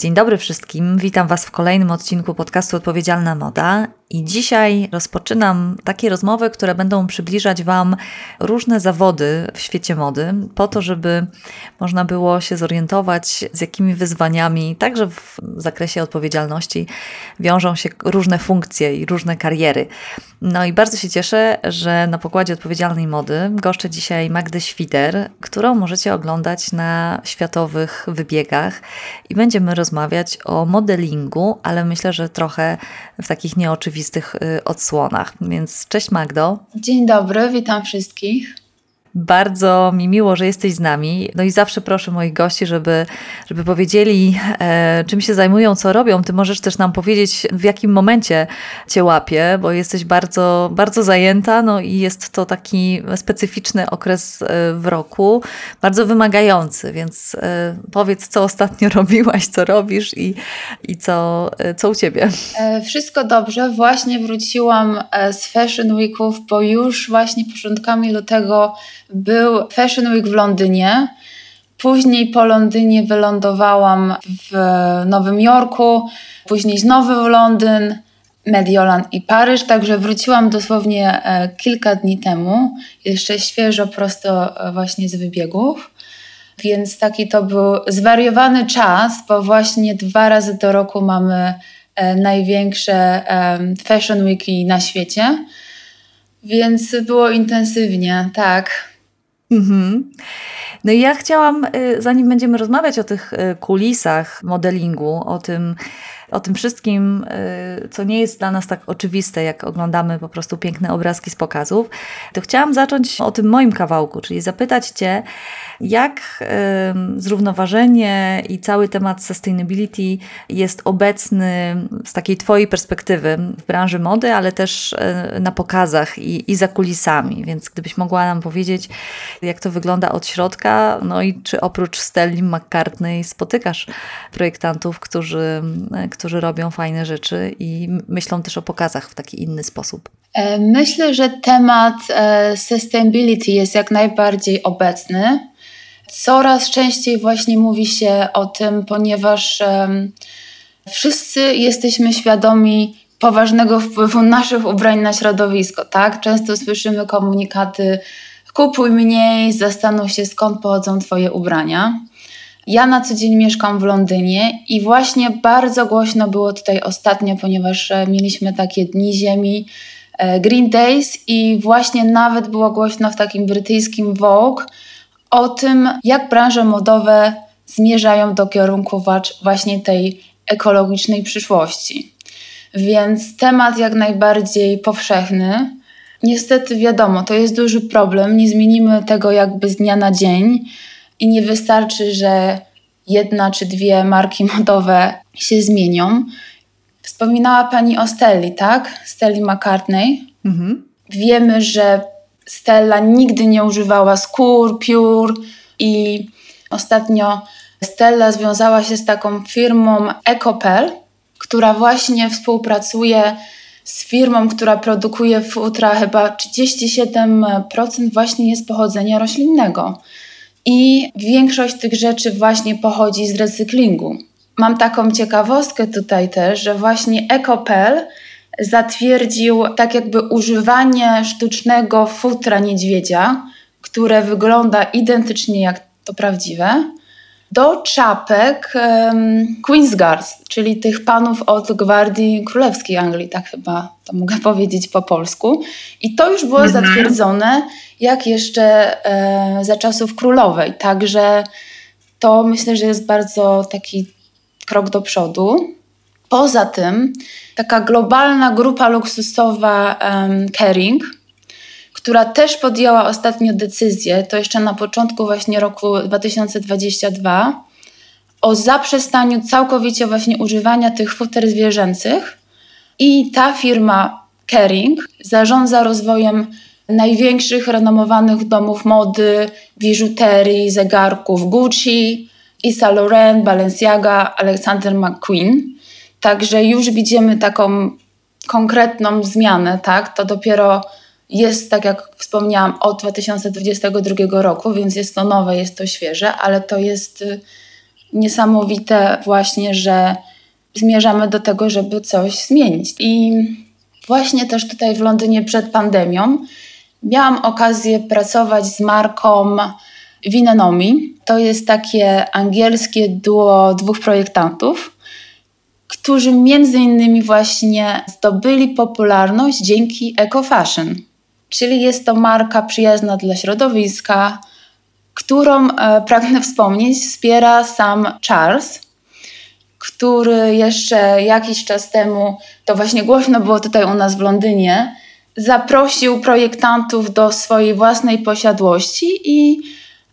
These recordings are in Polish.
Dzień dobry wszystkim, witam Was w kolejnym odcinku podcastu Odpowiedzialna Moda. I dzisiaj rozpoczynam takie rozmowy, które będą przybliżać Wam różne zawody w świecie mody, po to, żeby można było się zorientować, z jakimi wyzwaniami, także w zakresie odpowiedzialności, wiążą się różne funkcje i różne kariery. No i bardzo się cieszę, że na pokładzie odpowiedzialnej mody goszczę dzisiaj Magdę Świder, którą możecie oglądać na światowych wybiegach i będziemy rozmawiać o modelingu, ale myślę, że trochę w takich nieoczywistych oczywistych y, odsłonach. Więc cześć Magdo. Dzień dobry, witam wszystkich. Bardzo mi miło, że jesteś z nami. No i zawsze proszę moich gości, żeby, żeby powiedzieli, e, czym się zajmują, co robią. Ty możesz też nam powiedzieć, w jakim momencie cię łapie, bo jesteś bardzo, bardzo zajęta, no i jest to taki specyficzny okres e, w roku, bardzo wymagający, więc e, powiedz, co ostatnio robiłaś, co robisz i, i co, e, co u ciebie. E, wszystko dobrze. Właśnie wróciłam z Fashion Weeków, bo już właśnie początkami lutego był Fashion Week w Londynie. Później po Londynie wylądowałam w Nowym Jorku, później znowu w Londyn, Mediolan i Paryż, także wróciłam dosłownie e, kilka dni temu, jeszcze świeżo, prosto e, właśnie z wybiegów. Więc taki to był zwariowany czas, bo właśnie dwa razy do roku mamy e, największe Fashion Weeki na świecie. Więc było intensywnie, tak. Mhm. No i ja chciałam, y, zanim będziemy rozmawiać o tych y, kulisach modelingu, o tym, o tym wszystkim, y, co nie jest dla nas tak oczywiste, jak oglądamy po prostu piękne obrazki z pokazów, to chciałam zacząć o tym moim kawałku, czyli zapytać Cię, jak zrównoważenie i cały temat sustainability jest obecny z takiej Twojej perspektywy w branży mody, ale też e, na pokazach i, i za kulisami. Więc gdybyś mogła nam powiedzieć, jak to wygląda od środka, no i czy oprócz Stelli McCartney spotykasz projektantów, którzy, e, którzy robią fajne rzeczy i myślą też o pokazach w taki inny sposób. E, myślę, że temat sustainability jest jak najbardziej obecny. Coraz częściej właśnie mówi się o tym, ponieważ wszyscy jesteśmy świadomi poważnego wpływu naszych ubrań na środowisko, tak? Często słyszymy komunikaty kupuj mniej, zastanów się skąd pochodzą twoje ubrania. Ja na co dzień mieszkam w Londynie i właśnie bardzo głośno było tutaj ostatnio, ponieważ e, mieliśmy takie dni ziemi, e, Green Days i właśnie nawet było głośno w takim brytyjskim Vogue, o tym, jak branże modowe zmierzają do kierunku właśnie tej ekologicznej przyszłości. Więc temat jak najbardziej powszechny. Niestety wiadomo, to jest duży problem. Nie zmienimy tego jakby z dnia na dzień i nie wystarczy, że jedna czy dwie marki modowe się zmienią. Wspominała Pani o Stelli, tak? Stelli McCartney. Mhm. Wiemy, że Stella nigdy nie używała skór, piór i ostatnio Stella związała się z taką firmą Ecopel, która właśnie współpracuje z firmą, która produkuje futra, chyba 37% właśnie jest pochodzenia roślinnego. I większość tych rzeczy właśnie pochodzi z recyklingu. Mam taką ciekawostkę tutaj też, że właśnie Ecopel zatwierdził tak jakby używanie sztucznego futra niedźwiedzia, które wygląda identycznie jak to prawdziwe, do czapek um, Queen's Guards, czyli tych panów od Gwardii Królewskiej Anglii, tak chyba to mogę powiedzieć po polsku. I to już było mhm. zatwierdzone jak jeszcze e, za czasów królowej. Także to myślę, że jest bardzo taki krok do przodu. Poza tym taka globalna grupa luksusowa um, Kering, która też podjęła ostatnio decyzję, to jeszcze na początku właśnie roku 2022, o zaprzestaniu całkowicie właśnie używania tych futer zwierzęcych i ta firma Kering zarządza rozwojem największych renomowanych domów mody, biżuterii, zegarków Gucci, Yves Laurent, Balenciaga, Alexander McQueen. Także już widzimy taką konkretną zmianę, tak? To dopiero jest, tak jak wspomniałam, od 2022 roku, więc jest to nowe, jest to świeże, ale to jest y, niesamowite właśnie, że zmierzamy do tego, żeby coś zmienić. I właśnie też tutaj w Londynie przed pandemią miałam okazję pracować z marką Vinenomi. To jest takie angielskie duo dwóch projektantów, którzy między innymi właśnie zdobyli popularność dzięki EcoFashion. Czyli jest to marka przyjazna dla środowiska, którą e, pragnę wspomnieć wspiera sam Charles, który jeszcze jakiś czas temu, to właśnie głośno było tutaj u nas w Londynie, zaprosił projektantów do swojej własnej posiadłości i,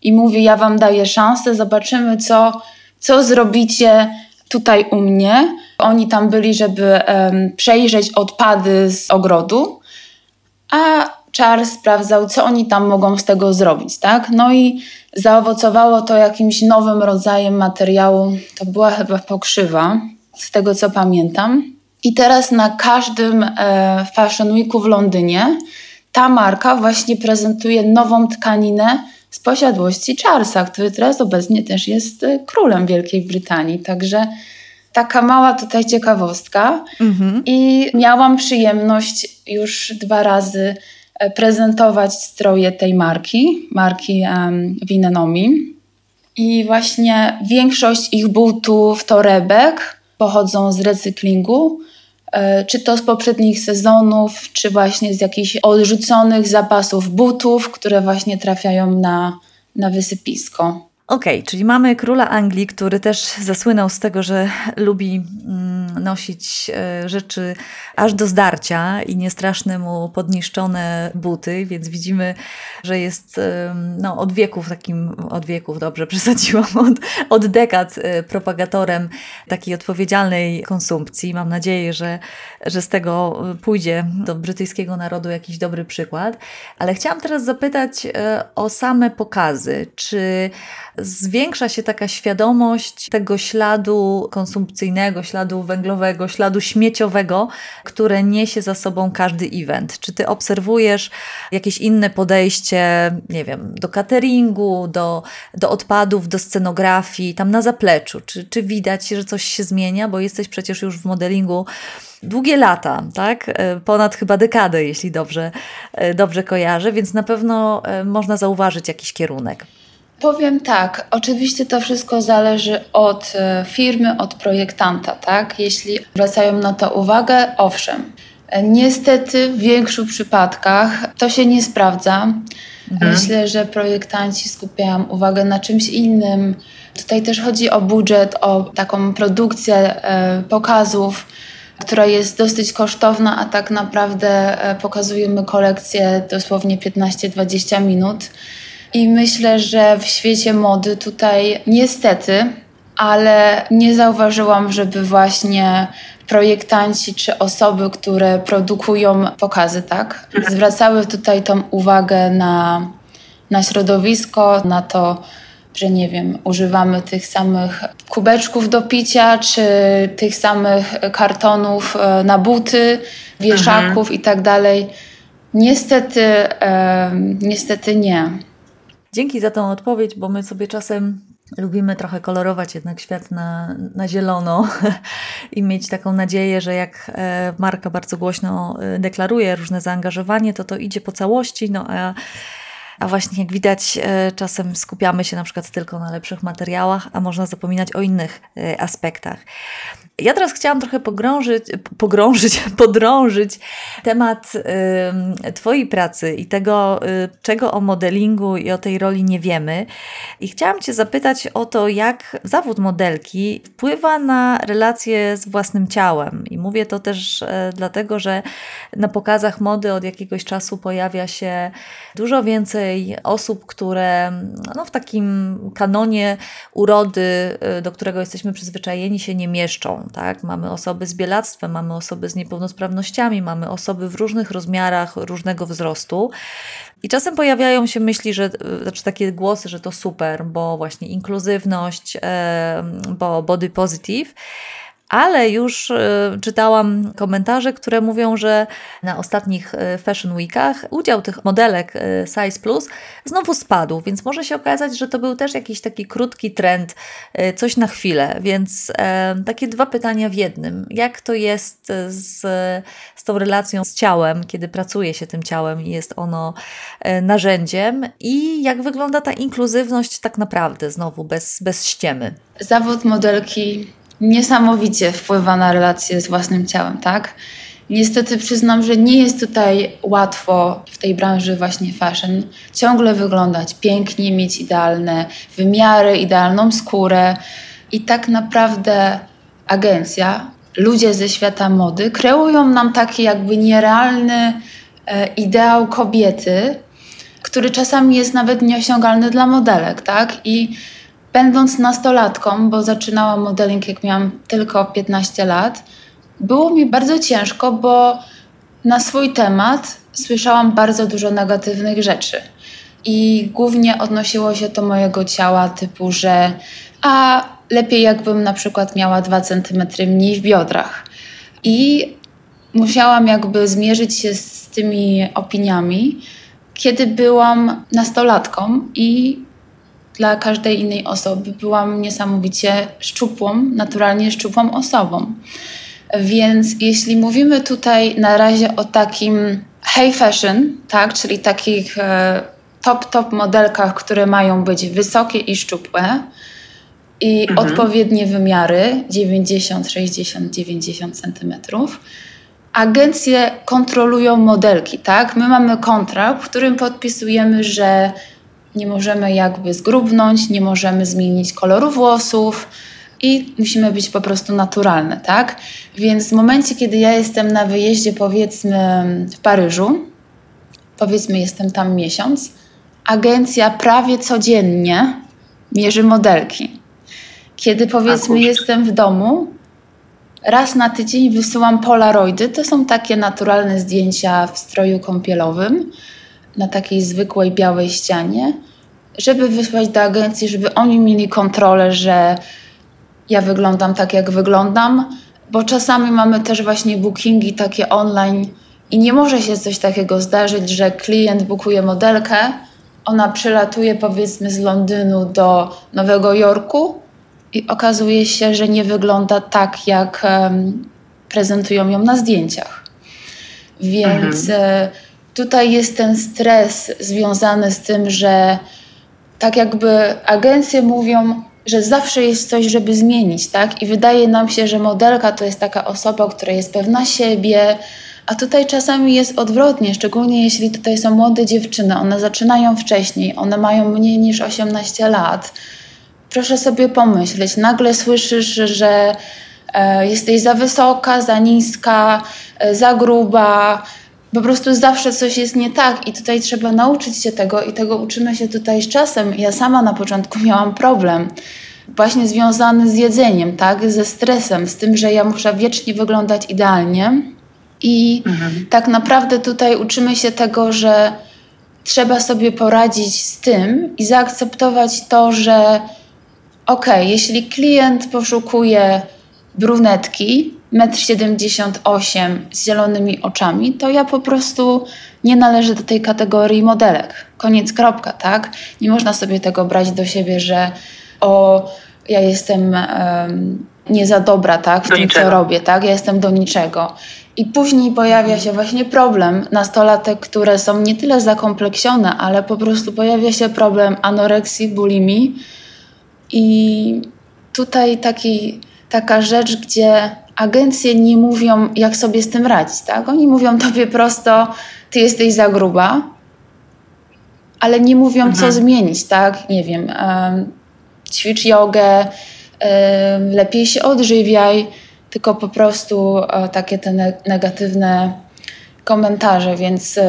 i mówi: Ja wam daję szansę, zobaczymy, co, co zrobicie tutaj u mnie. Oni tam byli, żeby um, przejrzeć odpady z ogrodu, a Charles sprawdzał, co oni tam mogą z tego zrobić, tak? No i zaowocowało to jakimś nowym rodzajem materiału. To była chyba pokrzywa, z tego co pamiętam. I teraz na każdym e, Fashion Weeku w Londynie ta marka właśnie prezentuje nową tkaninę z posiadłości Charlesa, który teraz obecnie też jest e, królem Wielkiej Brytanii. Także taka mała tutaj ciekawostka. Mhm. I miałam przyjemność już dwa razy e, prezentować stroje tej marki, marki um, Vinenomi. I właśnie większość ich butów, torebek pochodzą z recyklingu, czy to z poprzednich sezonów, czy właśnie z jakichś odrzuconych zapasów butów, które właśnie trafiają na, na wysypisko. Okej, okay, czyli mamy króla Anglii, który też zasłynął z tego, że lubi mm, nosić e, rzeczy aż do zdarcia i niestraszne mu podniszczone buty, więc widzimy, że jest no, od wieków takim, od wieków, dobrze przesadziłam, od, od dekad e, propagatorem takiej odpowiedzialnej konsumpcji. Mam nadzieję, że, że z tego pójdzie do brytyjskiego narodu jakiś dobry przykład. Ale chciałam teraz zapytać e, o same pokazy. Czy zwiększa się taka świadomość tego śladu konsumpcyjnego, śladu węglowego, śladu śmieciowego, które niesie za sobą każdy event. Czy ty obserwujesz jakieś inne podejście, nie wiem, do cateringu, do, do odpadów, do scenografii, tam na zapleczu? Czy, czy widać, że coś się zmienia? Bo jesteś przecież już w modelingu długie lata, tak? E, ponad chyba dekadę, jeśli dobrze, e, dobrze kojarzę, więc na pewno e, można zauważyć jakiś kierunek. Powiem tak, oczywiście to wszystko zależy od e, firmy, od projektanta, tak? Jeśli zwracają na to uwagę, owszem. E, niestety w większych przypadkach to się nie sprawdza. Mhm. Myślę, że projektanci skupiają uwagę na czymś innym. Tutaj też chodzi o budżet, o taką produkcję e, pokazów, która jest dosyć kosztowna, a tak naprawdę pokazujemy kolekcję dosłownie 15-20 minut. I myślę, że w świecie mody tutaj niestety, ale nie zauważyłam, żeby właśnie projektanci czy osoby, które produkują pokazy, tak, zwracały tutaj tą uwagę na, na środowisko, na to, że nie wiem, używamy tych samych kubeczków do picia, czy tych samych kartonów e, na buty, wieszaków mhm. i tak dalej. Niestety, e, niestety nie. Dzięki za tą odpowiedź, bo my sobie czasem lubimy trochę kolorować jednak świat na, na zielono i mieć taką nadzieję, że jak e, marka bardzo głośno e, deklaruje różne zaangażowanie, to to idzie po całości, no a a właśnie jak widać, e, czasem skupiamy się na przykład tylko na lepszych materiałach, a można zapominać o innych aspektach. Ja teraz chciałam trochę pogrążyć, pogrążyć, podrążyć temat y, Twojej pracy i tego, y, czego o modelingu i o tej roli nie wiemy. I chciałam Cię zapytać o to, jak zawód modelki wpływa na relacje z własnym ciałem. I mówię to też y, dlatego, że na pokazach mody od jakiegoś czasu pojawia się dużo więcej osób, które no, w takim kanonie urody, y, do którego jesteśmy przyzwyczajeni, się nie mieszczą tak? Mamy osoby z bielactwem, mamy osoby z niepełnosprawnościami, mamy osoby w różnych rozmiarach, różnego wzrostu. I czasem pojawiają się myśli, że, znaczy takie głosy, że to super, bo właśnie inkluzywność, bo body positive. Ale już y, czytałam komentarze, które mówią, że na ostatnich y, Fashion Weekach udział tych modelek y, Size Plus znowu spadł, więc może się okazać, że to był też jakiś taki krótki trend, coś na chwilę. Więc takie dwa pytania w jednym. Jak to jest z, z tą relacją z ciałem, kiedy pracuje się tym ciałem i jest ono e, narzędziem i jak wygląda ta inkluzywność tak naprawdę, znowu bez, bez ściemy? Zawód modelki niesamowicie wpływa na relacje z własnym ciałem, tak? Niestety przyznam, że nie jest tutaj łatwo w tej branży właśnie fashion ciągle wyglądać pięknie, mieć idealne wymiary, idealną skórę i tak naprawdę agencja, ludzie ze świata mody kreują nam taki jakby nierealny e, ideał kobiety, który czasami jest nawet nieosiągalny dla modelek, tak? I Będąc nastolatką, bo zaczynałam modeling jak miałam tylko 15 lat, było mi bardzo ciężko, bo na swój temat słyszałam bardzo dużo negatywnych rzeczy. I głównie odnosiło się to mojego ciała, typu, że a lepiej jakbym na przykład miała 2 cm mniej w biodrach. I musiałam jakby zmierzyć się z tymi opiniami, kiedy byłam nastolatką i dla każdej innej osoby. Byłam niesamowicie szczupłą, naturalnie szczupłą osobą. Więc jeśli mówimy tutaj na razie o takim high fashion, tak, czyli takich e, top, top modelkach, które mają być wysokie i szczupłe i mhm. odpowiednie wymiary 90, 60, 90 centymetrów, agencje kontrolują modelki, tak? My mamy kontrakt, w którym podpisujemy, że nie możemy jakby zgrubnąć, nie możemy zmienić koloru włosów i musimy być po prostu naturalne, tak? Więc w momencie, kiedy ja jestem na wyjeździe, powiedzmy w Paryżu, powiedzmy jestem tam miesiąc, agencja prawie codziennie mierzy modelki. Kiedy powiedzmy jestem w domu, raz na tydzień wysyłam polaroidy. To są takie naturalne zdjęcia w stroju kąpielowym na takiej zwykłej białej ścianie żeby wysłać do agencji, żeby oni mieli kontrolę, że ja wyglądam tak, jak wyglądam, bo czasami mamy też właśnie bookingi takie online i nie może się coś takiego zdarzyć, że klient bukuje modelkę, ona przylatuje powiedzmy z Londynu do Nowego Jorku i okazuje się, że nie wygląda tak, jak um, prezentują ją na zdjęciach. Więc mhm. E, tutaj jest ten stres związany z tym, że tak jakby agencje mówią, że zawsze jest coś, żeby zmienić, tak? I wydaje nam się, że modelka to jest taka osoba, która jest pewna siebie, a tutaj czasami jest odwrotnie, szczególnie jeśli tutaj są młode dziewczyny, one zaczynają wcześniej, one mają mniej niż 18 lat. Proszę sobie pomyśleć, nagle słyszysz, że e, jesteś za wysoka, za niska, e, za gruba, po prostu zawsze coś jest nie tak i tutaj trzeba nauczyć się tego i tego uczymy się tutaj z czasem. Ja sama na początku miałam problem właśnie związany z jedzeniem, tak, ze stresem, z tym, że ja muszę wiecznie wyglądać idealnie i mhm. tak naprawdę tutaj uczymy się tego, że trzeba sobie poradzić z tym i zaakceptować to, że ok, jeśli klient poszukuje brunetki, 1,78 m z zielonymi oczami, to ja po prostu nie należę do tej kategorii modelek. Koniec, kropka, tak? Nie można sobie tego brać do siebie, że o, ja jestem um, nie za dobra, tak? W do tym, niczego. co robię, tak? Ja jestem do niczego. I później pojawia się właśnie problem nastolatek, które są nie tyle zakompleksione, ale po prostu pojawia się problem anoreksji, bulimii. I tutaj taki, taka rzecz, gdzie agencje nie mówią, jak sobie z tym radzić, tak? Oni mówią tobie prosto, ty jesteś za gruba, ale nie mówią, mhm. co zmienić, tak? Nie wiem, um, ćwicz jogę, um, lepiej się odżywiaj, tylko po prostu um, takie te ne negatywne komentarze, więc,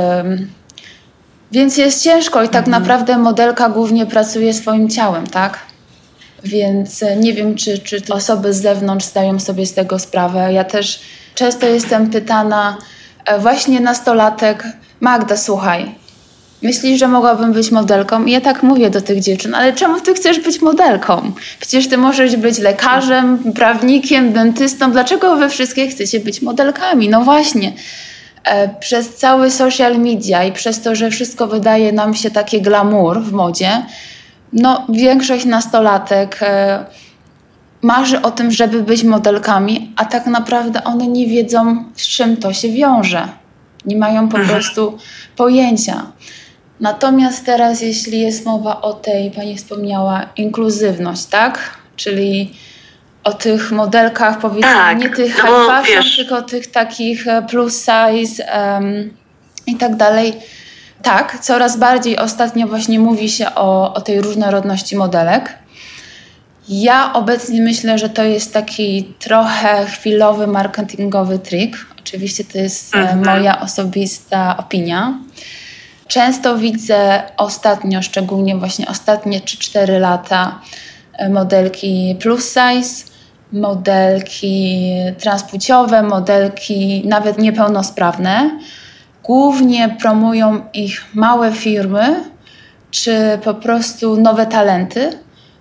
więc jest ciężko i tak mhm. naprawdę modelka głównie pracuje swoim ciałem, tak? Więc e, nie wiem, czy, czy osoby z zewnątrz zdają sobie z tego sprawę. Ja też często jestem pytana, e, właśnie nastolatek, Magda, słuchaj, Myślisz, że mogłabym być modelką? I ja tak mówię do tych dziewczyn, ale czemu ty chcesz być modelką? Przecież ty możesz być lekarzem, prawnikiem, dentystą. Dlaczego wy wszystkie chcecie być modelkami? No właśnie. E, przez cały social media i przez to, że wszystko wydaje nam się takie glamour w modzie, no większość nastolatek e, marzy o tym, żeby być modelkami, a tak naprawdę one nie wiedzą, z czym to się wiąże. Nie mają po mhm. prostu pojęcia. Natomiast teraz, jeśli jest mowa o tej, Pani wspomniała, inkluzywność, tak? Czyli o tych modelkach, powiedzmy, tak, nie tych no, high fashion, tylko tych takich e, plus size um, i tak dalej. Tak, coraz bardziej ostatnio właśnie mówi się o, o tej różnorodności modelek. Ja obecnie myślę, że to jest taki trochę chwilowy marketingowy trik. Oczywiście to jest e, mhm. moja osobista opinia. Często widzę ostatnio, szczególnie właśnie ostatnie 3-4 lata, e, modelki plus size, modelki transpłciowe, modelki nawet niepełnosprawne. Głównie promują ich małe firmy, czy po prostu nowe talenty,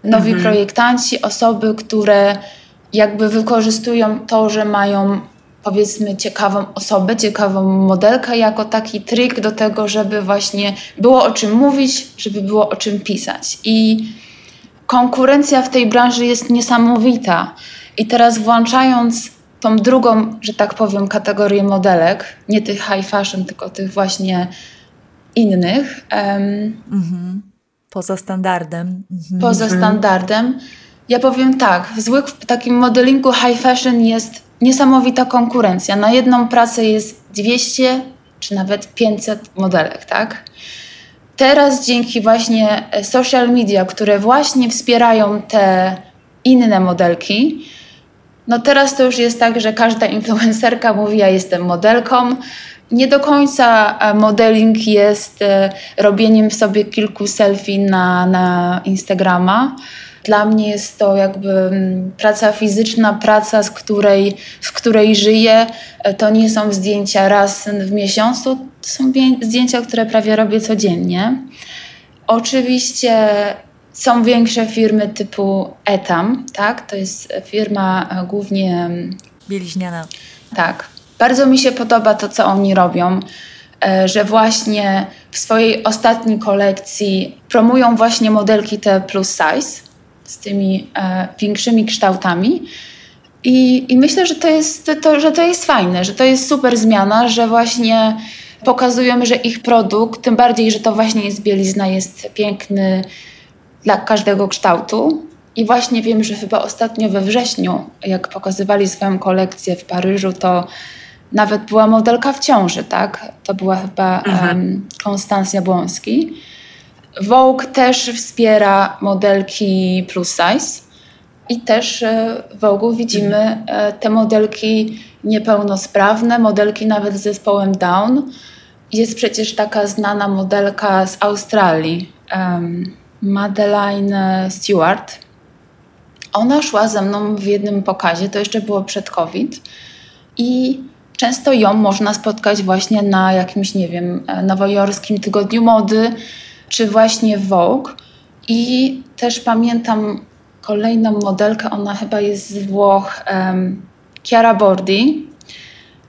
nowi mhm. projektanci, osoby, które jakby wykorzystują to, że mają powiedzmy ciekawą osobę, ciekawą modelkę jako taki trik do tego, żeby właśnie było o czym mówić, żeby było o czym pisać. I konkurencja w tej branży jest niesamowita. I teraz włączając tą drugą, że tak powiem, kategorię modelek, nie tych high fashion, tylko tych właśnie innych. Um, mhm. Poza standardem. Mhm. Poza standardem. Ja powiem tak, w złych, w takim modelingu high fashion jest niesamowita konkurencja. Na jedną pracę jest 200 czy nawet 500 modelek, tak? Teraz dzięki właśnie e, social media, które właśnie wspierają te inne modelki, no teraz to już jest tak, że każda influencerka mówi, ja jestem modelką. Nie do końca e, modeling jest e, robieniem sobie kilku selfie na, na Instagrama dla mnie jest to jakby mm, praca fizyczna, praca, z której, z której żyję. E, to nie są zdjęcia raz w miesiącu, to są zdjęcia, które prawie robię codziennie. Oczywiście są większe firmy typu Etam, tak? To jest firma e, głównie. Mm, Bieliźniana. Tak. Bardzo mi się podoba to, co oni robią e, że właśnie w swojej ostatniej kolekcji promują właśnie modelki te plus size z tymi e, większymi kształtami. I, I, myślę, że to, jest, to, że to jest fajne, że to jest super zmiana, że właśnie pokazujemy, że ich produkt, tym bardziej, że to właśnie jest bielizna, jest piękny dla każdego kształtu. I właśnie wiem, że chyba ostatnio we wrześniu, jak pokazywali swoją kolekcję w Paryżu, to nawet była modelka w ciąży, tak? To była chyba mhm. um, Konstancja Błąski. Vogue też wspiera modelki plus size i też e, w Vogue widzimy e, te modelki niepełnosprawne, modelki nawet z zespołem Down. Jest przecież taka znana modelka z Australii, um, Madeline Stewart. Ona szła ze mną w jednym pokazie, to jeszcze było przed COVID i często ją można spotkać właśnie na jakimś, nie wiem, e, nowojorskim tygodniu mody, czy właśnie Vogue. I też pamiętam kolejną modelkę, ona chyba jest z Włoch, um, Chiara Bordi.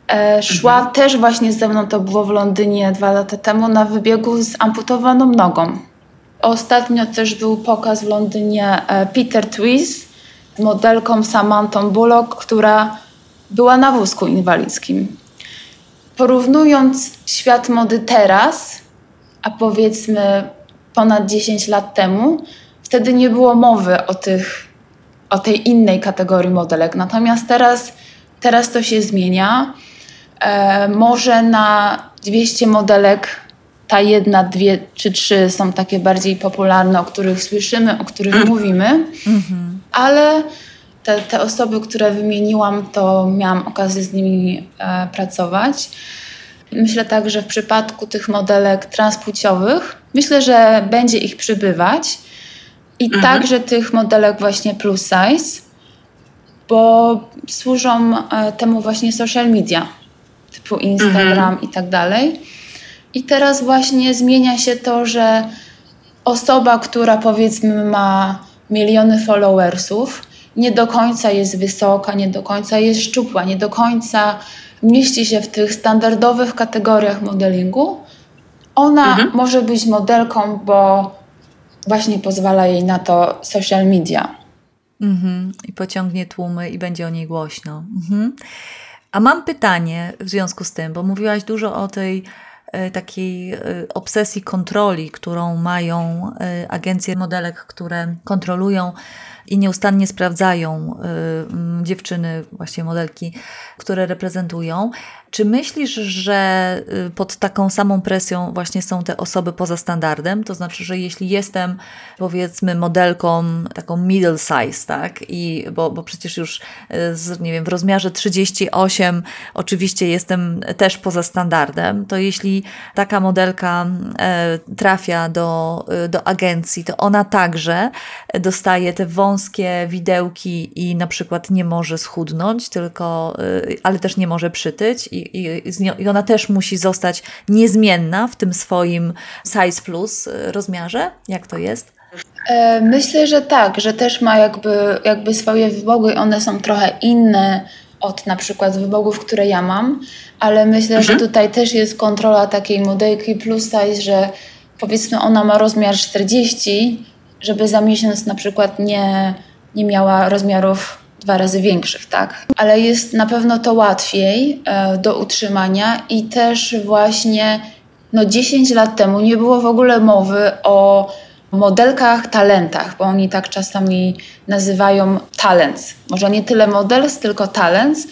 E, szła mhm. też właśnie ze mną, to było w Londynie dwa lata temu, na wybiegu z amputowaną nogą. Ostatnio też był pokaz w Londynie e, Peter Twist z modelką Samantą Bullock, która była na wózku inwalidzkim. Porównując świat mody teraz a powiedzmy ponad 10 lat temu, wtedy nie było mowy o, tych, o tej innej kategorii modelek. Natomiast teraz, teraz to się zmienia. E, może na 200 modelek ta jedna, dwie czy trzy są takie bardziej popularne, o których słyszymy, o których mm. mówimy, mm-hmm. ale te, te osoby, które wymieniłam, to miałam okazję z nimi e, pracować. Myślę tak, że w przypadku tych modelek transpłciowych, myślę, że będzie ich przybywać i mhm. także tych modelek właśnie plus size, bo służą e, temu właśnie social media, typu Instagram mhm. i tak dalej. I teraz właśnie zmienia się to, że osoba, która powiedzmy ma miliony followersów, nie do końca jest wysoka, nie do końca jest szczupła, nie do końca mieści się w tych standardowych kategoriach modelingu. Ona mhm. może być modelką, bo właśnie pozwala jej na to social media. Mhm. I pociągnie tłumy i będzie o niej głośno. Mhm. A mam pytanie w związku z tym, bo mówiłaś dużo o tej takiej e, obsesji kontroli, którą mają e, agencje modelek, które kontrolują i nieustannie sprawdzają dziewczyny, właśnie modelki, które reprezentują. Czy myślisz, że y, pod taką samą presją właśnie są te osoby poza standardem? To znaczy, że jeśli jestem powiedzmy modelką taką middle size, tak? I bo, bo przecież już y, z, nie wiem, w rozmiarze 38 oczywiście jestem też poza standardem, to jeśli taka modelka e, trafia do, y, do agencji, to ona także dostaje te wąskie widełki i na przykład nie może schudnąć, tylko, ale też nie może przytyć i, i, ona też musi zostać niezmienna w tym swoim size plus y, rozmiarze? Jak to jest? E, myślę, że tak, że też ma jakby, jakby swoje wymogi, one są trochę inne od na przykład wymogów, które ja mam, ale myślę, mhm. że tutaj też jest kontrola takiej modelki plus size, że powiedzmy ona ma rozmiar 40, żeby za miesiąc na przykład nie, nie miała rozmiarów dwa razy większych, tak? Ale jest na pewno to łatwiej e, do utrzymania i też właśnie no 10 lat temu nie było w ogóle mowy o modelkach, talentach, bo oni tak czasami nazywają talents. Może nie tyle models, tylko talents.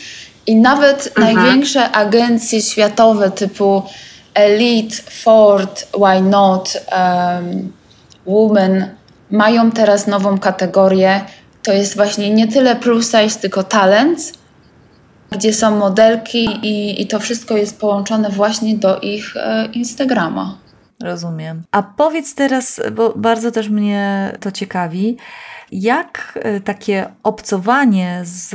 I nawet mhm. największe agencje światowe typu Elite, Ford, Why Not, um, Woman mają teraz nową kategorię to jest właśnie nie tyle plus size, tylko talent, gdzie są modelki i, i to wszystko jest połączone właśnie do ich e, Instagrama. Rozumiem. A powiedz teraz, bo bardzo też mnie to ciekawi, jak e, takie obcowanie z,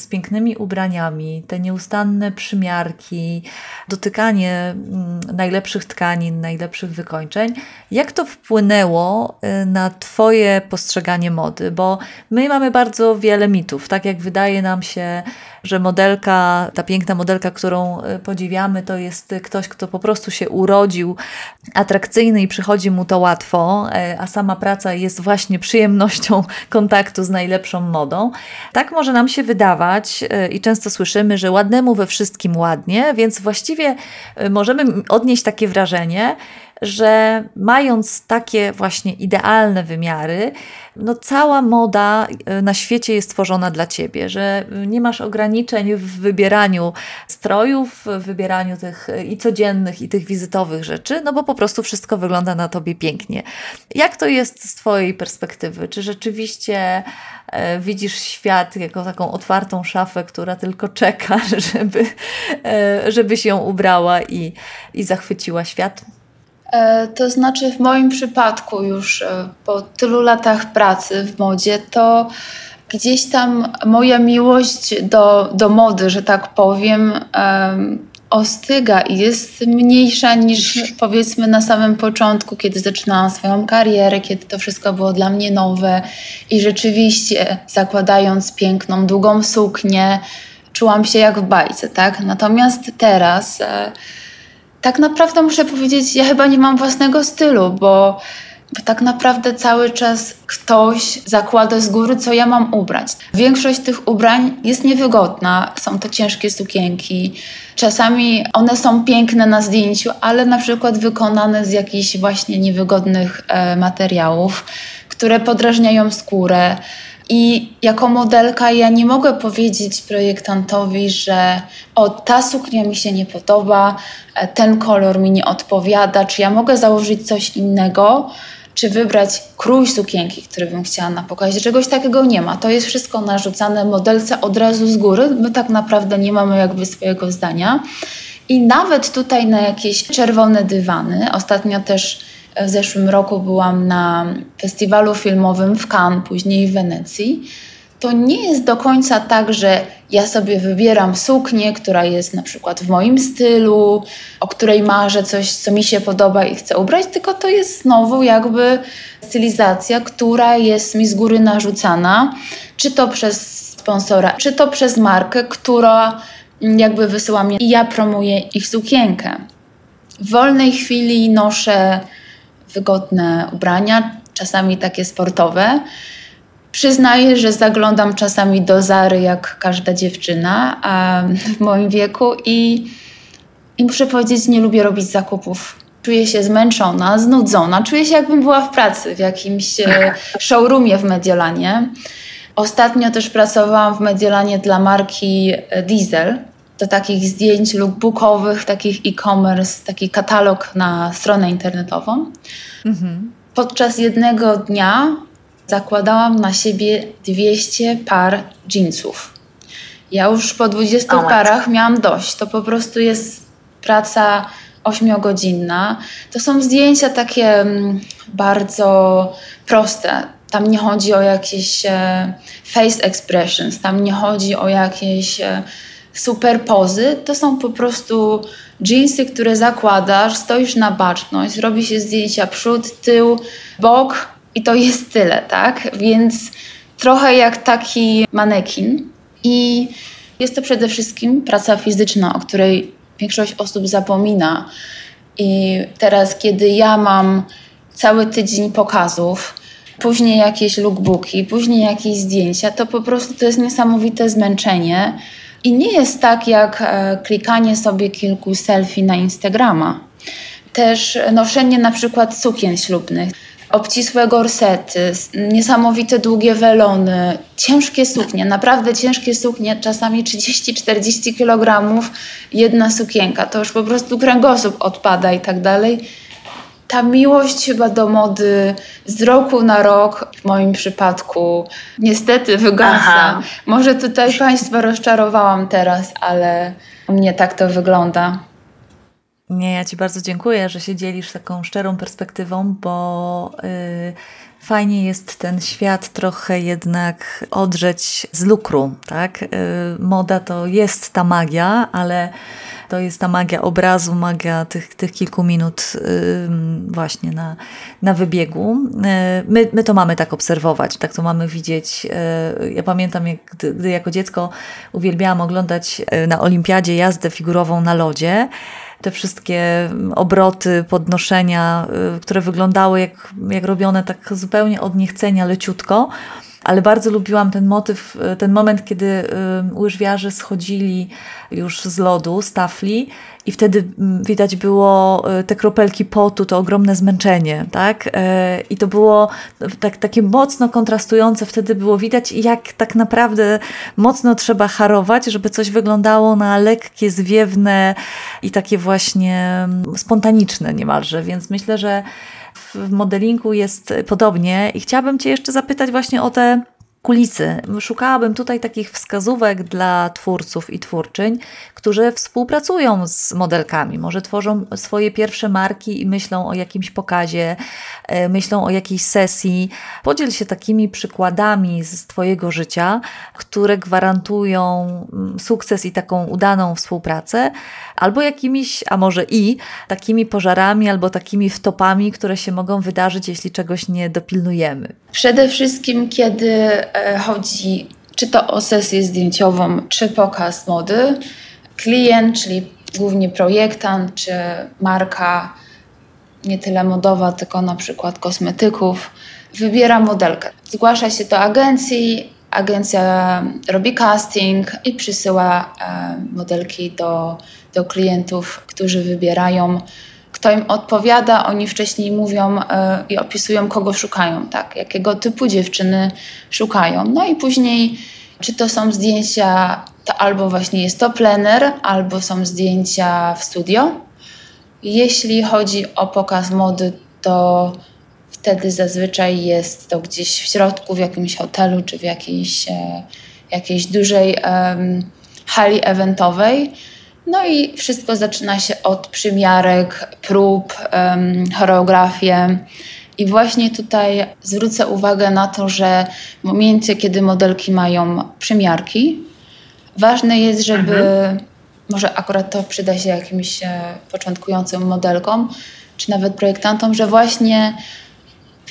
z pięknymi ubraniami, te nieustanne przymiarki, dotykanie mm, najlepszych tkanin, najlepszych wykończeń, jak to wpłynęło e, na Twoje postrzeganie mody? Bo my mamy bardzo wiele mitów. Tak jak wydaje nam się, że modelka, ta piękna modelka, którą e, podziwiamy, to jest ktoś, kto po prostu się urodził atrakcyjny i przychodzi mu to łatwo, a sama praca jest właśnie przyjemnością kontaktu z najlepszą modą. Tak może nam się wydawać e, i często słyszymy, że ładnemu we wszystkim ładnie, więc właściwie e, możemy odnieść takie wrażenie, że mając takie właśnie idealne wymiary, no cała moda y, na świecie jest tworzona dla ciebie, że nie masz ograniczeń w wybieraniu strojów, w wybieraniu tych y, i codziennych, i tych wizytowych rzeczy, no bo po prostu wszystko wygląda na tobie pięknie. Jak to jest z twojej perspektywy? Czy rzeczywiście e, widzisz świat jako taką otwartą szafę, która tylko czeka, żeby, e, żeby się ubrała i, i zachwyciła świat? E, to znaczy, w moim przypadku, już e, po tylu latach pracy w modzie, to gdzieś tam moja miłość do, do mody, że tak powiem, ostyga i jest mniejsza niż powiedzmy na samym początku, kiedy zaczynałam swoją karierę, kiedy to wszystko było dla mnie nowe i rzeczywiście zakładając piękną, długą suknię, czułam się jak w bajce, tak? Natomiast teraz. E, tak naprawdę muszę powiedzieć, ja chyba nie mam własnego stylu, bo, bo tak naprawdę cały czas ktoś zakłada z góry, co ja mam ubrać. Większość tych ubrań jest niewygodna, są to ciężkie sukienki. Czasami one są piękne na zdjęciu, ale na przykład wykonane z jakichś właśnie niewygodnych e, materiałów, które podrażniają skórę. I jako modelka ja nie mogę powiedzieć projektantowi, że o, ta suknia mi się nie podoba, e, ten kolor mi nie odpowiada, czy ja mogę założyć coś innego, czy wybrać krój sukienki, który bym chciała na pokazie. Czegoś takiego nie ma. To jest wszystko narzucane modelce od razu z góry. My tak naprawdę nie mamy jakby swojego zdania. I nawet tutaj na jakieś czerwone dywany, ostatnio też w zeszłym roku byłam na festiwalu filmowym w Cannes, później w Wenecji. to nie jest do końca tak, że ja sobie wybieram suknię, która jest na przykład w moim stylu, o której marzę coś, co mi się podoba i chcę ubrać, tylko to jest znowu jakby stylizacja, która jest mi z góry narzucana, czy to przez sponsora, czy to przez markę, która jakby wysyła mnie i ja promuję ich sukienkę. W wolnej chwili noszę wygodne ubrania, czasami takie sportowe. Przyznaję, że zaglądam czasami do Zary jak każda dziewczyna w moim wieku i, i muszę powiedzieć, nie lubię robić zakupów. Czuję się zmęczona, znudzona, czuję się jakbym była w pracy w jakimś e, showroomie w Mediolanie. Ostatnio też pracowałam w Mediolanie dla marki e, Diesel. Do takich zdjęć lookbookowych, takich e-commerce, taki katalog na stronę internetową. Mhm. Podczas jednego dnia zakładałam na siebie 200 par jeansów. Ja już po 20 oh parach miałam dość. To po prostu jest praca ośmiogodzinna. To są zdjęcia takie mm, bardzo proste. Tam nie chodzi o jakieś e, face expressions, tam nie chodzi o jakieś e, super pozy. To są po prostu jeansy, które zakładasz, stoisz na baczność, robi się zdjęcia przód, tył, bok i to jest tyle, tak? Więc trochę jak taki manekin. I jest to przede wszystkim praca fizyczna, o której większość osób zapomina. I teraz, kiedy ja mam cały tydzień pokazów, później jakieś lookbooki, później jakieś zdjęcia, to po prostu to jest niesamowite zmęczenie. I nie jest tak jak e, klikanie sobie kilku selfie na Instagrama. Też noszenie na przykład sukien ślubnych obcisłe gorsety, niesamowite długie welony, ciężkie suknie, naprawdę ciężkie suknie, czasami 30-40 kg jedna sukienka, to już po prostu kręgosłup odpada i tak dalej. Ta miłość chyba do mody z roku na rok, w moim przypadku, niestety wygasa. Aha. Może tutaj Państwa rozczarowałam teraz, ale u mnie tak to wygląda. Nie, ja Ci bardzo dziękuję, że się dzielisz taką szczerą perspektywą, bo yy, fajnie jest ten świat trochę jednak odrzeć z lukru, tak? Yy, moda to jest ta magia, ale to jest ta magia obrazu, magia tych, tych kilku minut właśnie na, na wybiegu. Y, my, my to mamy tak obserwować, tak to mamy widzieć. Y, ja pamiętam, jak, gdy, gdy jako dziecko uwielbiałam oglądać y, na olimpiadzie jazdę figurową na lodzie, te wszystkie obroty, podnoszenia, y, które wyglądały jak, jak robione tak zupełnie od niechcenia, leciutko. Ale bardzo lubiłam ten motyw, y, ten moment, kiedy y, łyżwiarze schodzili już z lodu, z tafli i wtedy mm, widać było te kropelki potu, to ogromne zmęczenie, tak? I to było tak, takie mocno kontrastujące, wtedy było widać, jak tak naprawdę mocno trzeba harować, żeby coś wyglądało na lekkie, zwiewne i takie właśnie mm, spontaniczne niemalże, więc myślę, że w modelingu jest podobnie i chciałabym Cię jeszcze zapytać właśnie o te kulisy. Szukałabym tutaj takich wskazówek dla twórców i twórczyń, którzy współpracują z modelkami. Może tworzą swoje pierwsze marki i myślą o jakimś pokazie, e, myślą o jakiejś sesji. Podziel się takimi przykładami z Twojego życia, które gwarantują mm, sukces i taką udaną współpracę, albo jakimiś, a może i takimi pożarami, albo takimi wtopami, które się mogą wydarzyć, jeśli czegoś nie dopilnujemy. Przede wszystkim, kiedy e, chodzi czy to o sesję zdjęciową, czy pokaz mody, klient, czyli głównie projektant, czy marka nie tyle modowa, tylko na przykład kosmetyków, wybiera modelkę. Zgłasza się do agencji, agencja robi casting i przysyła e, modelki do, do klientów, którzy wybierają kto im odpowiada, oni wcześniej mówią e, i opisują, kogo szukają, tak, jakiego typu dziewczyny szukają. No i później, czy to są zdjęcia, to albo właśnie jest to plener, albo są zdjęcia w studio. Jeśli chodzi o pokaz mody, to wtedy zazwyczaj jest to gdzieś w środku, w jakimś hotelu, czy w jakiejś, e, jakiejś dużej hali eventowej no i wszystko zaczyna się od przymiarek, prób, um, choreografię I właśnie tutaj zwrócę uwagę na to, że w momencie, kiedy modelki mają przymiarki, ważne jest, żeby, mhm. może akurat to przyda się jakimś e, początkującym modelkom, czy nawet projektantom, że właśnie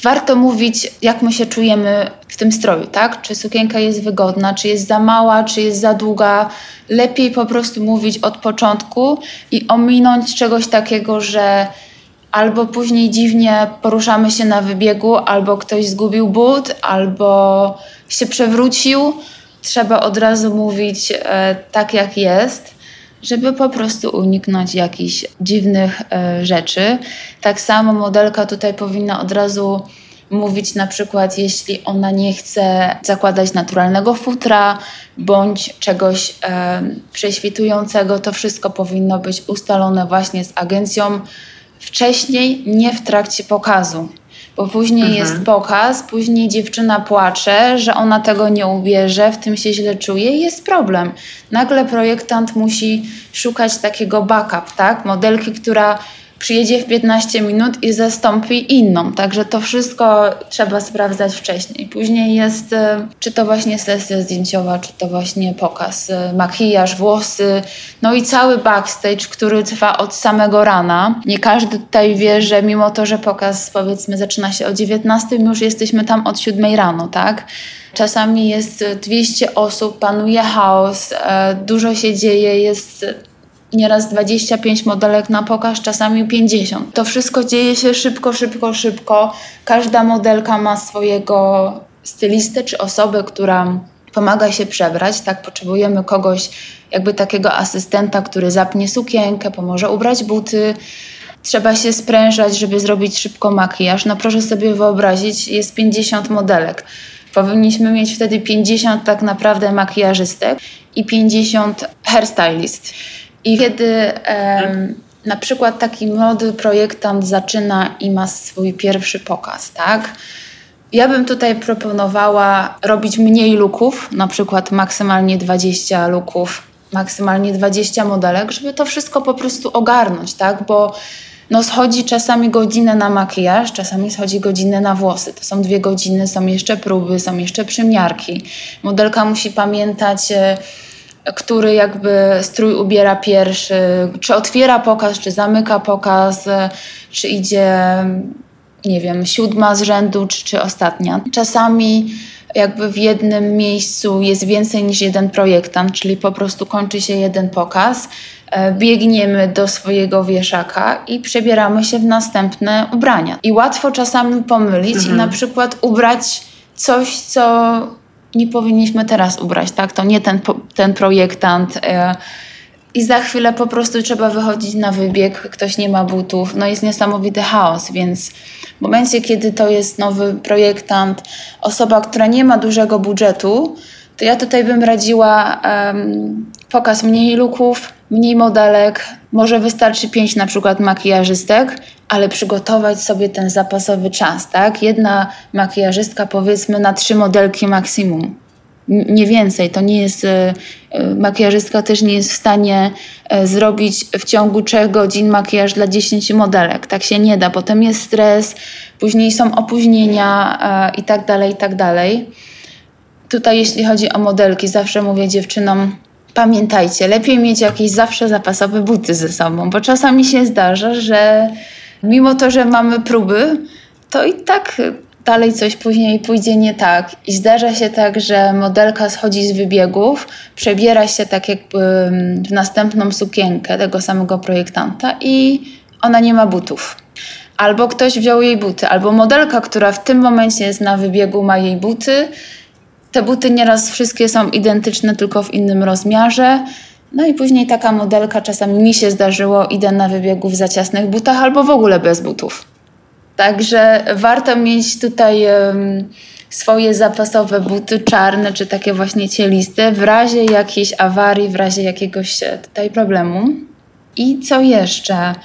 warto mówić, jak my się czujemy w tym stroju, tak? Czy sukienka jest wygodna, czy jest za mała, czy jest za długa. Lepiej po prostu mówić od początku i ominąć czegoś takiego, że albo później dziwnie poruszamy się na wybiegu, albo ktoś zgubił but, albo się przewrócił. Trzeba od razu mówić e, tak, jak jest żeby po prostu uniknąć jakichś dziwnych e, rzeczy. Tak samo modelka tutaj powinna od razu mówić na przykład, jeśli ona nie chce zakładać naturalnego futra bądź czegoś e, prześwitującego, to wszystko powinno być ustalone właśnie z agencją wcześniej, nie w trakcie pokazu bo później mhm. jest pokaz, później dziewczyna płacze, że ona tego nie ubierze, w tym się źle czuje i jest problem. Nagle projektant musi szukać takiego backup, tak? Modelki, która przyjedzie w 15 minut i zastąpi inną. Także to wszystko trzeba sprawdzać wcześniej. Później jest, e, czy to właśnie sesja zdjęciowa, czy to właśnie pokaz, e, makijaż, włosy, no i cały backstage, który trwa od samego rana. Nie każdy tutaj wie, że mimo to, że pokaz powiedzmy zaczyna się o 19, już jesteśmy tam od 7 rano, tak? Czasami jest 200 osób, panuje chaos, dużo się dzieje, jest nieraz 25 modelek na pokaz, czasami 50. To wszystko dzieje się szybko, szybko, szybko. Każda modelka ma swojego stylistę czy osobę, która pomaga się przebrać, tak? Potrzebujemy kogoś, jakby takiego asystenta, który zapnie sukienkę, pomoże ubrać buty. Trzeba się sprężać, żeby zrobić szybko makijaż. No proszę sobie wyobrazić, jest 50 modelek. Powinniśmy mieć wtedy 50 tak naprawdę makijażystek i 50 hairstylist. I kiedy um, na przykład taki młody projektant zaczyna i ma swój pierwszy pokaz, tak? Ja bym tutaj proponowała robić mniej luków, na przykład maksymalnie 20 luków, maksymalnie 20 modelek, żeby to wszystko po prostu ogarnąć, tak? Bo no schodzi czasami godzinę na makijaż, czasami schodzi godzinę na włosy. To są dwie godziny, są jeszcze próby, są jeszcze przymiarki. Modelka musi pamiętać e, który jakby strój ubiera pierwszy, czy otwiera pokaz, czy zamyka pokaz, czy idzie, nie wiem, siódma z rzędu, czy, czy ostatnia. Czasami jakby w jednym miejscu jest więcej niż jeden projektant, czyli po prostu kończy się jeden pokaz, e, biegniemy do swojego wieszaka i przebieramy się w następne ubrania. I łatwo czasami pomylić mhm. i na przykład ubrać coś, co nie powinniśmy teraz ubrać, tak? To nie ten, ten projektant. E, I za chwilę po prostu trzeba wychodzić na wybieg, ktoś nie ma butów, no jest niesamowity chaos, więc w momencie, kiedy to jest nowy projektant, osoba, która nie ma dużego budżetu, to ja tutaj bym radziła um, pokaz mniej luków, mniej modelek, może wystarczy pięć na przykład makijażystek, ale przygotować sobie ten zapasowy czas, tak? Jedna makijażystka powiedzmy na trzy modelki maksimum. Nie więcej, to nie jest, e, e, makijażystka też nie jest w stanie e, zrobić w ciągu trzech godzin makijaż dla 10 modelek. Tak się nie da. Potem jest stres, później są opóźnienia i tak dalej, i tak dalej. Tutaj jeśli chodzi o modelki, zawsze mówię dziewczynom, pamiętajcie, lepiej mieć jakieś zawsze zapasowe buty ze sobą, bo czasami się zdarza, że mimo to, że mamy próby, to i tak dalej coś później pójdzie nie tak. I zdarza się tak, że modelka schodzi z wybiegów, przebiera się tak jakby w następną sukienkę tego samego projektanta i ona nie ma butów. Albo ktoś wziął jej buty, albo modelka, która w tym momencie jest na wybiegu, ma jej buty. Te buty nieraz wszystkie są identyczne, tylko w innym rozmiarze. No i później taka modelka, czasami mi się zdarzyło, idę na wybiegu w za ciasnych butach albo w ogóle bez butów. Także warto mieć tutaj swoje zapasowe buty czarne, czy takie właśnie cieliste, w razie jakiejś awarii, w razie jakiegoś e, tutaj problemu. I co jeszcze?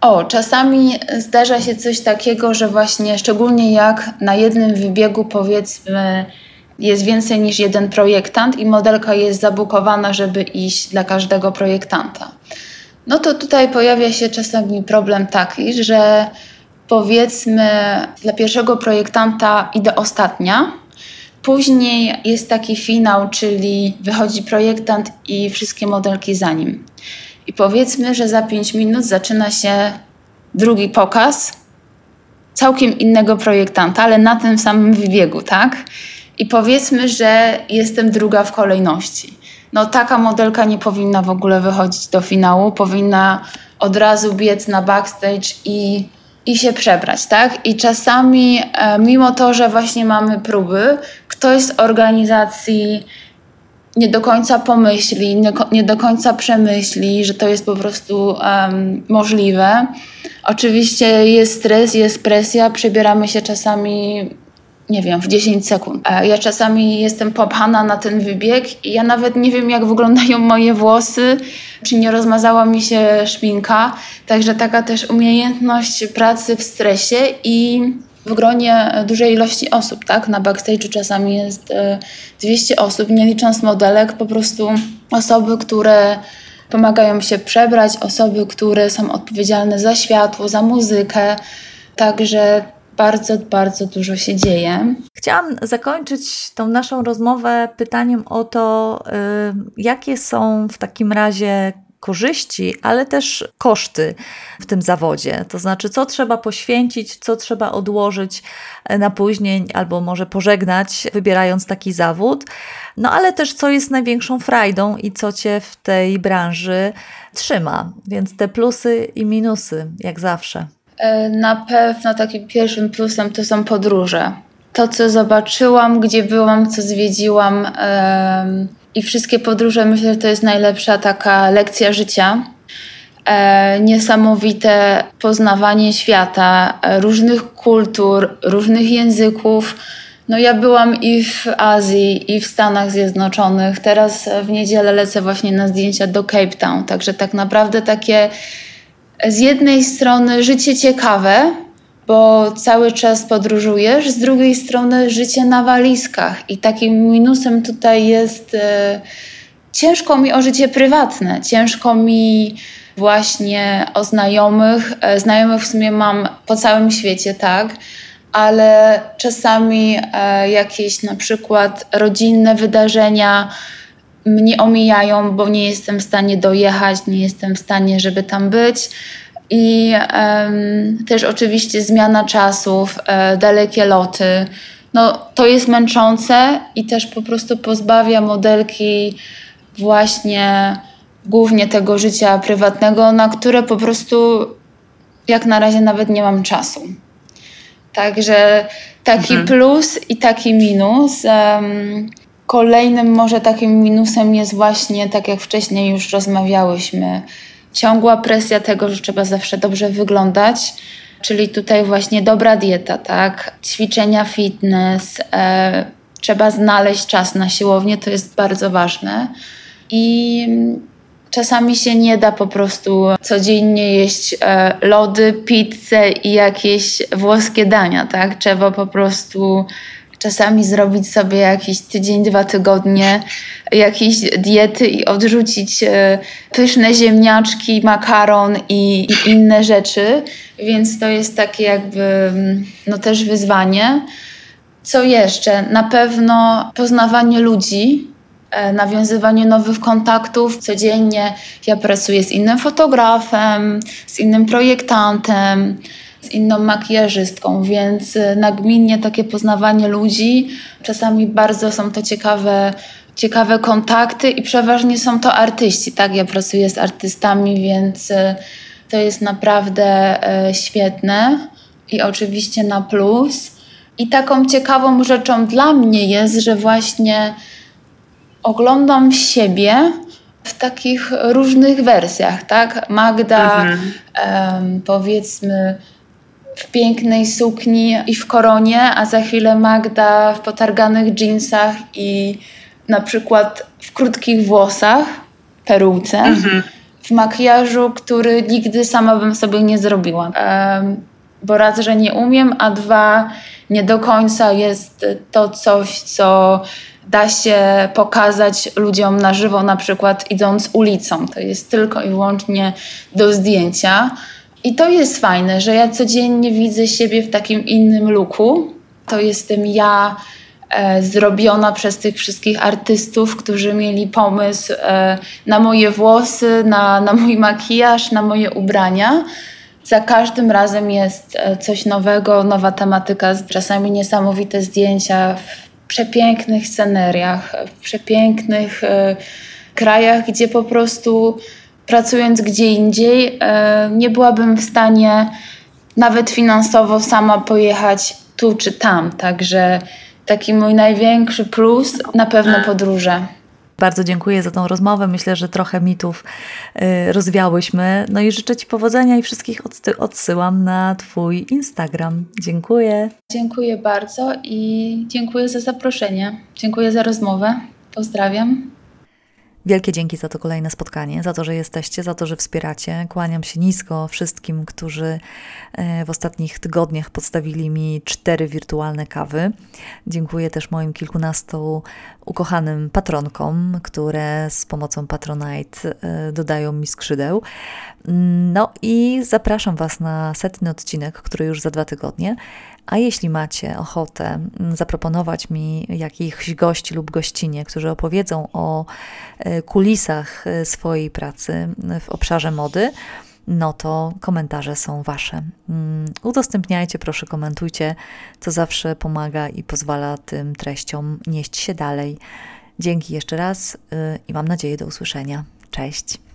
O, czasami zdarza się coś takiego, że właśnie szczególnie jak na jednym wybiegu powiedzmy jest więcej niż jeden projektant i modelka jest zabukowana, żeby iść dla każdego projektanta. No to tutaj pojawia się czasami problem taki, że powiedzmy dla pierwszego projektanta idę ostatnia. Później jest taki finał, czyli wychodzi projektant i wszystkie modelki za nim. I powiedzmy, że za 5 minut zaczyna się drugi pokaz całkiem innego projektanta, ale na tym samym wybiegu, tak? I powiedzmy, że jestem druga w kolejności. No taka modelka nie powinna w ogóle wychodzić do finału, powinna od razu biec na backstage i, i się przebrać, tak? I czasami, e, mimo to, że właśnie mamy próby, ktoś z organizacji nie do końca pomyśli, nie, do końca przemyśli, że to jest po prostu um, możliwe. Oczywiście jest stres, jest presja, przebieramy się czasami, nie wiem, w 10 sekund. Ja czasami jestem popchana na ten wybieg i ja nawet nie wiem, jak wyglądają moje włosy, czy nie rozmazała mi się szminka. Także taka też umiejętność pracy w stresie i w gronie dużej ilości osób, tak? Na backstage'u czasami jest 200 e, osób, nie licząc modelek, po prostu osoby, które pomagają się przebrać, osoby, które są odpowiedzialne za światło, za muzykę. Także bardzo, bardzo dużo się dzieje. Chciałam zakończyć tą naszą rozmowę pytaniem o to, y, jakie są w takim razie korzyści, ale też koszty w tym zawodzie. To znaczy, co trzeba poświęcić, co trzeba odłożyć na później, albo może pożegnać, wybierając taki zawód. No ale też, co jest największą frajdą i co cię w tej branży trzyma. Więc te plusy i minusy, jak zawsze. E, na pewno takim pierwszym plusem to są podróże. To, co zobaczyłam, gdzie byłam, co zwiedziłam. I wszystkie podróże myślę, że to jest najlepsza taka lekcja życia. E, niesamowite poznawanie świata, e, różnych kultur, różnych języków. No ja byłam i w Azji, i w Stanach Zjednoczonych. Teraz w niedzielę lecę właśnie na zdjęcia do Cape Town. Także tak naprawdę takie z jednej strony życie ciekawe, bo cały czas podróżujesz, z drugiej strony życie na walizkach i takim minusem tutaj jest e, ciężko mi o życie prywatne, ciężko mi właśnie o znajomych. E, znajomych w sumie mam po całym świecie, tak, ale czasami e, jakieś na przykład rodzinne wydarzenia mnie omijają, bo nie jestem w stanie dojechać, nie jestem w stanie, żeby tam być i um, też oczywiście zmiana czasów, e, dalekie loty. No, to jest męczące i też po prostu pozbawia modelki właśnie głównie tego życia prywatnego, na które po prostu jak na razie nawet nie mam czasu. Także taki mhm. plus i taki minus. Um, kolejnym może takim minusem jest właśnie, tak jak wcześniej już rozmawiałyśmy, ciągła presja tego, że trzeba zawsze dobrze wyglądać. Czyli tutaj właśnie dobra dieta, tak? Ćwiczenia fitness, e, trzeba znaleźć czas na siłownię, to jest bardzo ważne. I czasami się nie da po prostu codziennie jeść e, lody, pizzę i jakieś włoskie dania, tak? Trzeba po prostu czasami zrobić sobie jakiś tydzień, dwa tygodnie jakiejś diety i odrzucić e, pyszne ziemniaczki, makaron i, i inne rzeczy, więc to jest takie jakby mm, no też wyzwanie. Co jeszcze? Na pewno poznawanie ludzi, e, nawiązywanie nowych kontaktów. Codziennie ja pracuję z innym fotografem, z innym projektantem, z inną makijażystką, więc y, nagminnie takie poznawanie ludzi, czasami bardzo są to ciekawe, ciekawe kontakty i przeważnie są to artyści, tak? Ja pracuję z artystami, więc y, to jest naprawdę y, świetne i oczywiście na plus. I taką ciekawą rzeczą dla mnie jest, że właśnie oglądam siebie w takich różnych wersjach, tak? Magda, mhm. um, powiedzmy, w pięknej sukni i w koronie, a za chwilę Magda w potarganych jeansach i na przykład w krótkich włosach, peruce, mhm. w makijażu, który nigdy sama bym sobie nie zrobiła. Um, bo raz, że nie umiem, a dwa, nie do końca jest to coś, co da się pokazać ludziom na żywo, na przykład idąc ulicą. To jest tylko i wyłącznie do zdjęcia. I to jest fajne, że ja codziennie widzę siebie w takim innym luku. To jestem ja e, zrobiona przez tych wszystkich artystów, którzy mieli pomysł e, na moje włosy, na, na mój makijaż, na moje ubrania. Za każdym razem jest e, coś nowego, nowa tematyka, czasami niesamowite zdjęcia w przepięknych sceneriach, w przepięknych e, krajach, gdzie po prostu pracując gdzie indziej, e, nie byłabym w stanie nawet finansowo sama pojechać tu czy tam. Także taki mój największy plus na pewno podróże. Bardzo dziękuję za tą rozmowę. Myślę, że trochę mitów y, rozwiałyśmy. No i życzę Ci powodzenia i wszystkich odsyłam na Twój Instagram. Dziękuję. Dziękuję bardzo i dziękuję za zaproszenie. Dziękuję za rozmowę. Pozdrawiam. Wielkie dzięki za to kolejne spotkanie, za to, że jesteście, za to, że wspieracie. Kłaniam się nisko wszystkim, którzy e, w ostatnich tygodniach podstawili mi cztery wirtualne kawy. Dziękuję też moim kilkunastu ukochanym patronkom, które z pomocą Patronite e, dodają mi skrzydeł. No i zapraszam Was na setny odcinek, który już za dwa tygodnie. A jeśli macie ochotę mm, zaproponować mi jakichś gości lub gościnie, którzy opowiedzą o e, kulisach e, swojej pracy mm, w obszarze mody, no to komentarze są Wasze. Mm, udostępniajcie, proszę, komentujcie. To zawsze pomaga i pozwala tym treściom nieść się dalej. Dzięki jeszcze raz y, i mam nadzieję do usłyszenia. Cześć.